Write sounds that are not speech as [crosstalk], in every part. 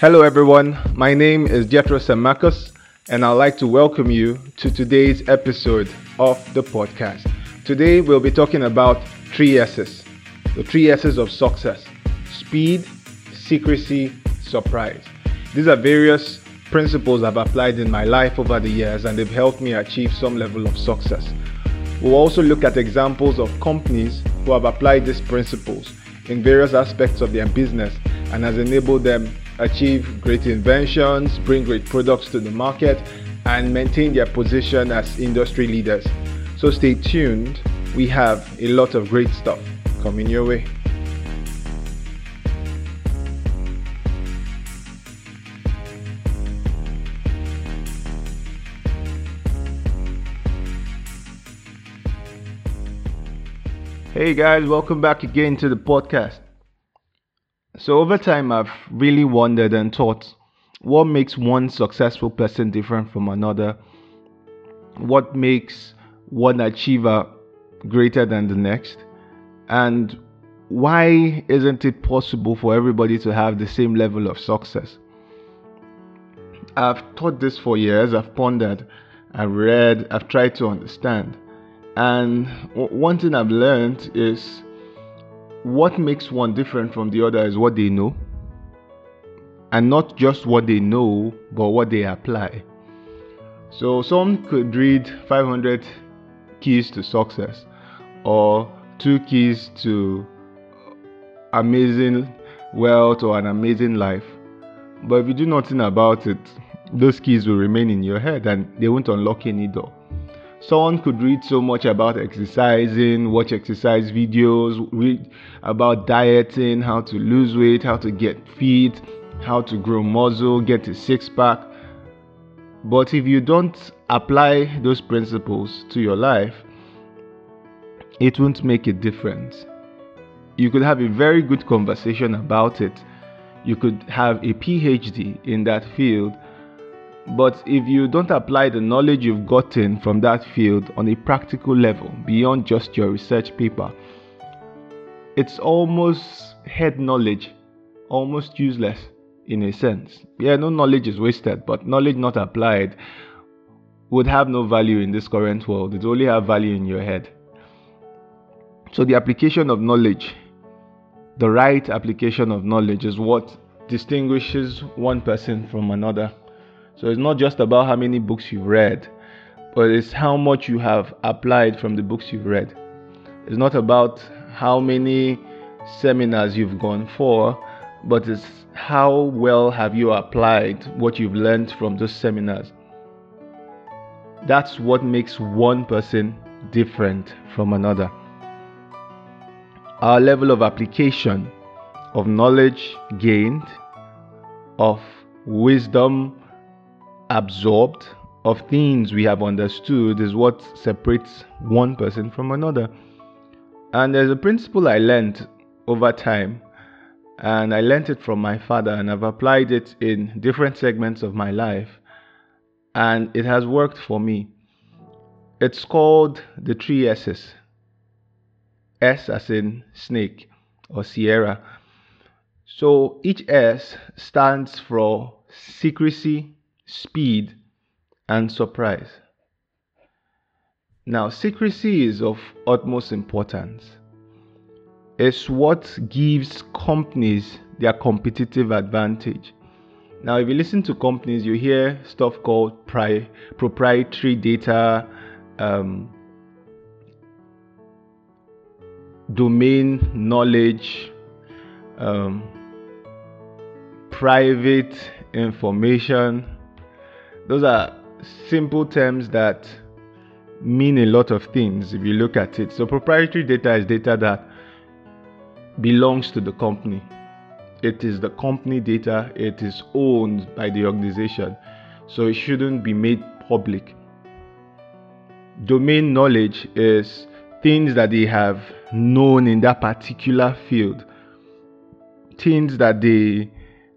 Hello, everyone. My name is Jethro Samakos, and I'd like to welcome you to today's episode of the podcast. Today, we'll be talking about three S's the three S's of success speed, secrecy, surprise. These are various principles I've applied in my life over the years, and they've helped me achieve some level of success. We'll also look at examples of companies who have applied these principles in various aspects of their business and has enabled them achieve great inventions, bring great products to the market, and maintain their position as industry leaders. So stay tuned. We have a lot of great stuff coming your way. Hey guys, welcome back again to the podcast. So, over time, I've really wondered and thought what makes one successful person different from another? What makes one achiever greater than the next? And why isn't it possible for everybody to have the same level of success? I've thought this for years, I've pondered, I've read, I've tried to understand. And one thing I've learned is what makes one different from the other is what they know. And not just what they know, but what they apply. So some could read 500 keys to success or two keys to amazing wealth or an amazing life. But if you do nothing about it, those keys will remain in your head and they won't unlock any door. Someone could read so much about exercising, watch exercise videos, read about dieting, how to lose weight, how to get fit, how to grow muscle, get a six pack. But if you don't apply those principles to your life, it won't make a difference. You could have a very good conversation about it. You could have a PhD in that field but if you don't apply the knowledge you've gotten from that field on a practical level beyond just your research paper, it's almost head knowledge, almost useless in a sense. Yeah, no knowledge is wasted, but knowledge not applied would have no value in this current world. It only have value in your head. So the application of knowledge, the right application of knowledge is what distinguishes one person from another. So it's not just about how many books you've read, but it's how much you have applied from the books you've read. It's not about how many seminars you've gone for, but it's how well have you applied what you've learned from those seminars. That's what makes one person different from another. Our level of application, of knowledge gained, of wisdom absorbed of things we have understood is what separates one person from another. And there's a principle I learned over time, and I learned it from my father, and I've applied it in different segments of my life, and it has worked for me. It's called the three S's S as in snake or Sierra. So each S stands for secrecy, speed, and surprise. Now, secrecy is of utmost importance. It's what gives companies their competitive advantage. Now, if you listen to companies, you hear stuff called pri- proprietary data, um, domain knowledge, um, private information those are simple terms that mean a lot of things if you look at it. So, proprietary data is data that belongs to the company. It is the company data, it is owned by the organization, so it shouldn't be made public. Domain knowledge is things that they have known in that particular field, things that they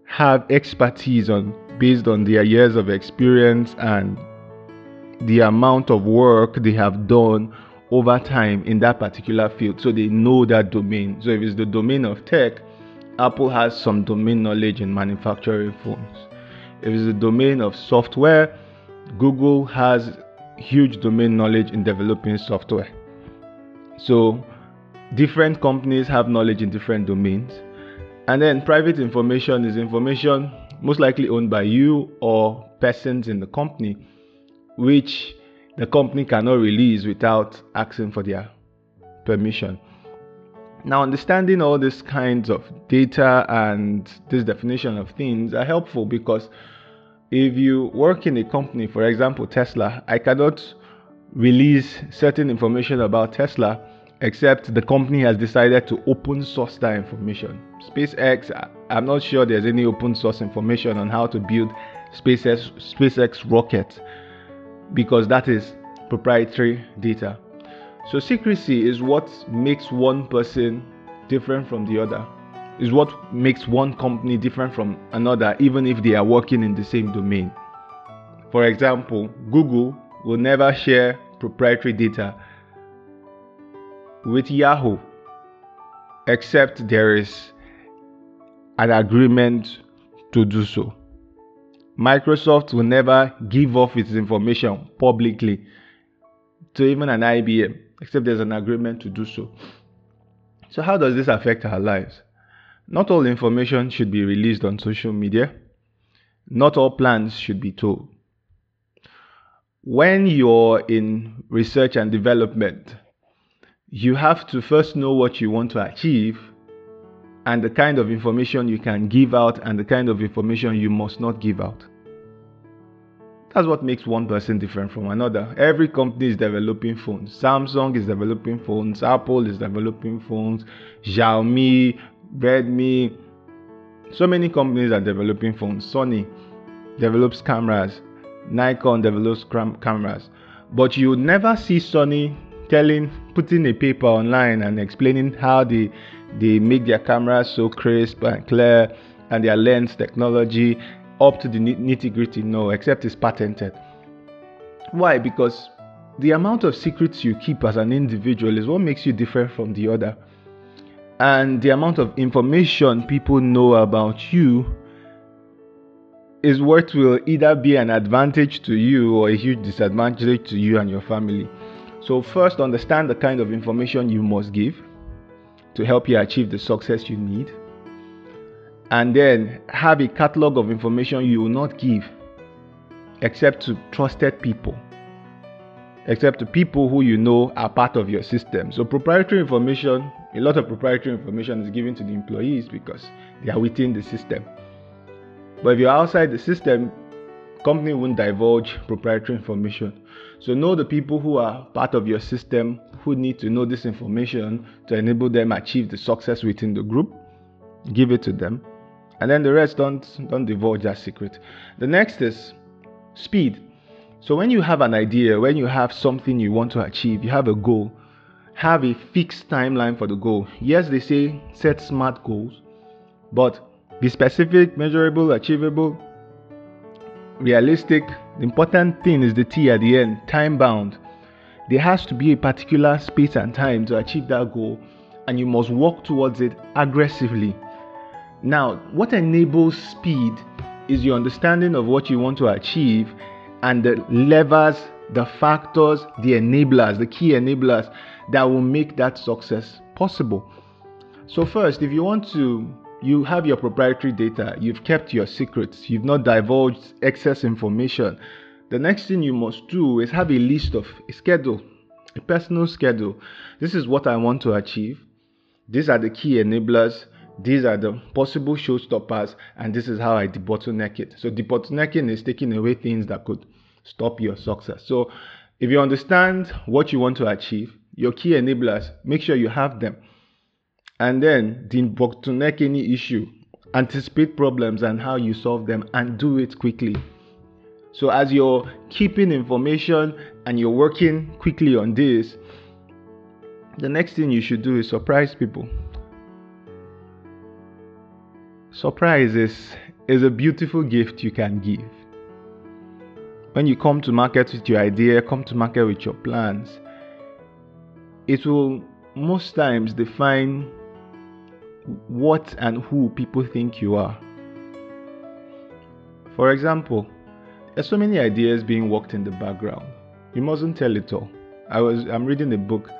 have expertise on based on their years of experience and the amount of work they have done over time in that particular field. So they know that domain. So if it's the domain of tech, Apple has some domain knowledge in manufacturing phones. If it's a domain of software, Google has huge domain knowledge in developing software. So, different companies have knowledge in different domains. And then, private information is information most likely owned by you or persons in the company, which the company cannot release without asking for their permission. Now, understanding all these kinds of data and this definition of things are helpful because if you work in a company, for example, Tesla, I cannot release certain information about Tesla except the company has decided to open source that information. SpaceX, I'm not sure there's any open source information on how to build SpaceX, SpaceX rocket because that is proprietary data. So secrecy is what makes one person different from the other is what makes one company different from another, even if they are working in the same domain. For example, Google will never share proprietary data with Yahoo except there is an agreement to do so. Microsoft will never give off its information publicly to even an IBM except there's an agreement to do so. So, how does this affect our lives? Not all information should be released on social media. Not all plans should be told. When you're in research and development, you have to first know what you want to achieve and the kind of information you can give out and the kind of information you must not give out. That's what makes one person different from another. Every company is developing phones. Samsung is developing phones, Apple is developing phones, Xiaomi, Redmi. So many companies are developing phones. Sony develops cameras, Nikon develops cam- cameras. But you never see Sony telling, putting a paper online and explaining how they they make their cameras so crisp and clear and their lens technology up to the nitty gritty. No, except it's patented. Why? Because the amount of secrets you keep as an individual is what makes you different from the other and the amount of information people know about you is what will either be an advantage to you or a huge disadvantage to you and your family. So, first, understand the kind of information you must give to help you achieve the success you need. And then have a catalog of information you will not give except to trusted people, except to people who you know are part of your system. So, proprietary information a lot of proprietary information is given to the employees because they are within the system. But if you're outside the system, company won't divulge proprietary information. So know the people who are part of your system who need to know this information to enable them achieve the success within the group. Give it to them. And then the rest don't don't divulge that secret. The next is speed. So when you have an idea, when you have something you want to achieve, you have a goal, have a fixed timeline for the goal. Yes, they say set smart goals, but be specific, measurable, achievable, realistic. The important thing is the T at the end, time bound. There has to be a particular space and time to achieve that goal, and you must work towards it aggressively. Now, what enables speed is your understanding of what you want to achieve and the levers, the factors, the enablers, the key enablers that will make that success possible. So, first, if you want to, you have your proprietary data, you've kept your secrets, you've not divulged excess information. The next thing you must do is have a list of a schedule, a personal schedule. This is what I want to achieve. These are the key enablers. These are the possible showstoppers, and this is how I debottleneck it. So, debottlenecking is taking away things that could stop your success. So, if you understand what you want to achieve, your key enablers, make sure you have them. And then bottleneck any issue, anticipate problems and how you solve them, and do it quickly. So, as you're keeping information and you're working quickly on this, the next thing you should do is surprise people. Surprise is, is a beautiful gift you can give. When you come to market with your idea, come to market with your plans, it will most times define what and who people think you are. For example, there's so many ideas being worked in the background. You mustn't tell it all. I was I'm reading a book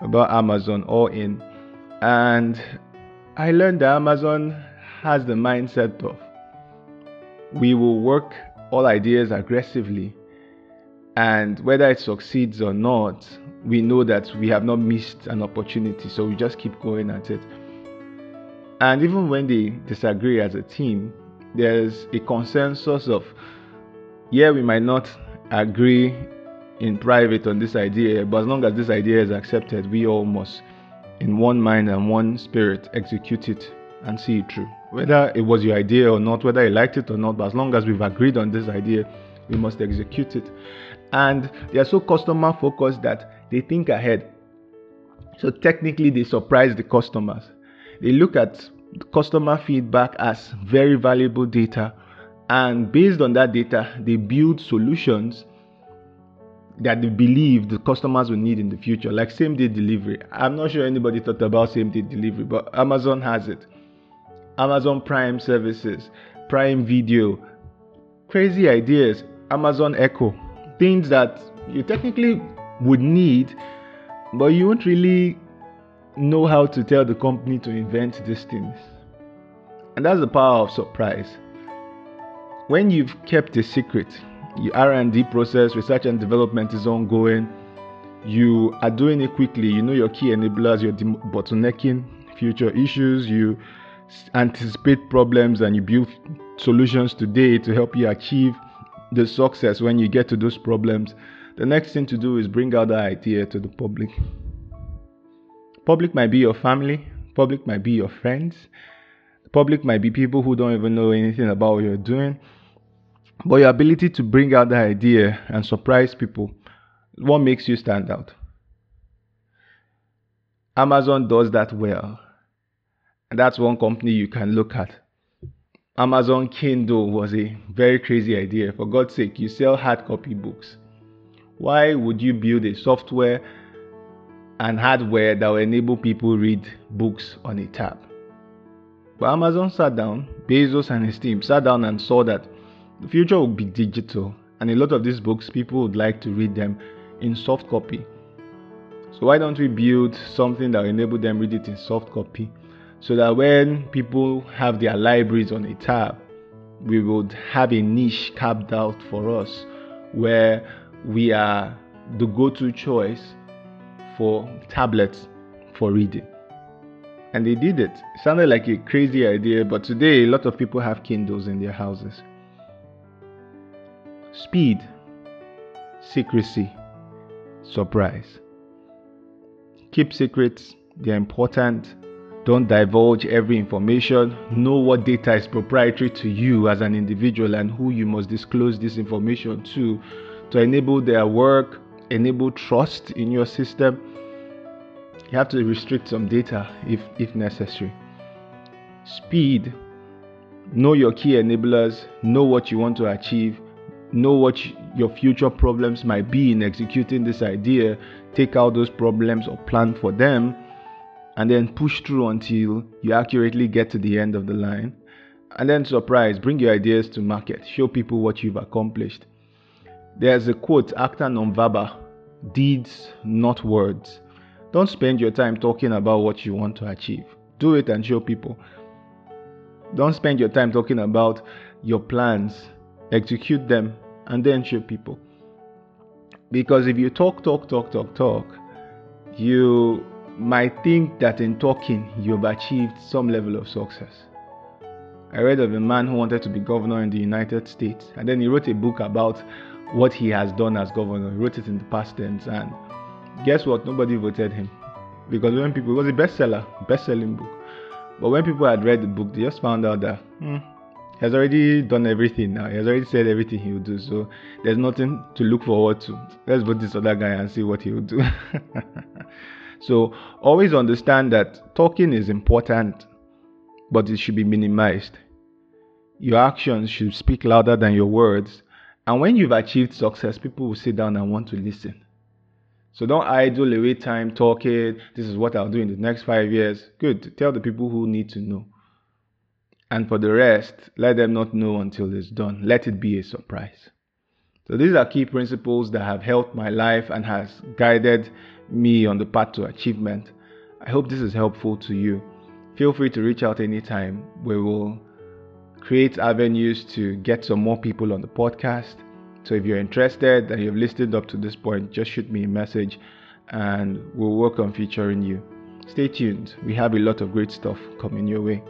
about Amazon all in and I learned that Amazon has the mindset of we will work all ideas aggressively and whether it succeeds or not we know that we have not missed an opportunity so we just keep going at it and even when they disagree as a team there's a consensus of yeah we might not agree in private on this idea but as long as this idea is accepted we all must in one mind and one spirit execute it and see it through. Whether it was your idea or not whether you liked it or not but as long as we've agreed on this idea we must execute it. And they are so customer focused that they think ahead. So technically they surprise the customers they look at customer feedback as very valuable data. And based on that data they build solutions that they believe the customers will need in the future like same day delivery. I'm not sure anybody thought about same day delivery but amazon has it. Amazon prime services prime video crazy ideas amazon echo things that you technically would need but you won't really know how to tell the company to invent these things. And that's the power of surprise. When you've kept a secret, your R&D process, research and development is ongoing. You are doing it quickly. You know your key enablers. You're bottlenecking future issues. You anticipate problems and you build solutions today to help you achieve the success when you get to those problems. The next thing to do is bring out that idea to the public. Public might be your family, public might be your friends, public might be people who don't even know anything about what you're doing. But your ability to bring out the idea and surprise people, what makes you stand out? Amazon does that well. And that's one company you can look at. Amazon Kindle was a very crazy idea. For God's sake, you sell hard copy books. Why would you build a software and hardware that will enable people read books on a tab. But Amazon sat down, Bezos and his team sat down and saw that the future would be digital, and a lot of these books people would like to read them in soft copy. So why don't we build something that will enable them read it in soft copy so that when people have their libraries on a tab, we would have a niche carved out for us where we are the go-to choice for tablets for reading. And they did it. It sounded like a crazy idea, but today a lot of people have Kindles in their houses. Speed, secrecy, surprise. Keep secrets, they're important. Don't divulge every information. Know what data is proprietary to you as an individual and who you must disclose this information to to enable their work, enable trust in your system you have to restrict some data if, if necessary. Speed. Know your key enablers, know what you want to achieve, know what your future problems might be in executing this idea, take out those problems or plan for them, and then push through until you accurately get to the end of the line. And then surprise, bring your ideas to market, show people what you've accomplished. There's a quote, acta non verba, deeds, not words. Don't spend your time talking about what you want to achieve. Do it and show people. Don't spend your time talking about your plans. Execute them and then show people. Because if you talk, talk, talk, talk, talk, you might think that in talking you've achieved some level of success. I read of a man who wanted to be governor in the United States, and then he wrote a book about what he has done as governor. He wrote it in the past tense, and guess what? Nobody voted him because when people it was a bestseller, best-selling book. But when people had read the book, they just found out that hmm, he has already done everything now. He has already said everything he will do. So there's nothing to look forward to. Let's vote this other guy and see what he will do. [laughs] so always understand that talking is important, but it should be minimized. Your actions should speak louder than your words. And when you've achieved success, people will sit down and want to listen. So don't idle away time talking, this is what I'll do in the next five years. Good. Tell the people who need to know. And for the rest, let them not know until it's done. Let it be a surprise. So these are key principles that have helped my life and has guided me on the path to achievement. I hope this is helpful to you. Feel free to reach out anytime. We will create avenues to get some more people on the podcast. So if you're interested and you've listened up to this point, just shoot me a message and we'll work on featuring you. Stay tuned. We have a lot of great stuff coming your way.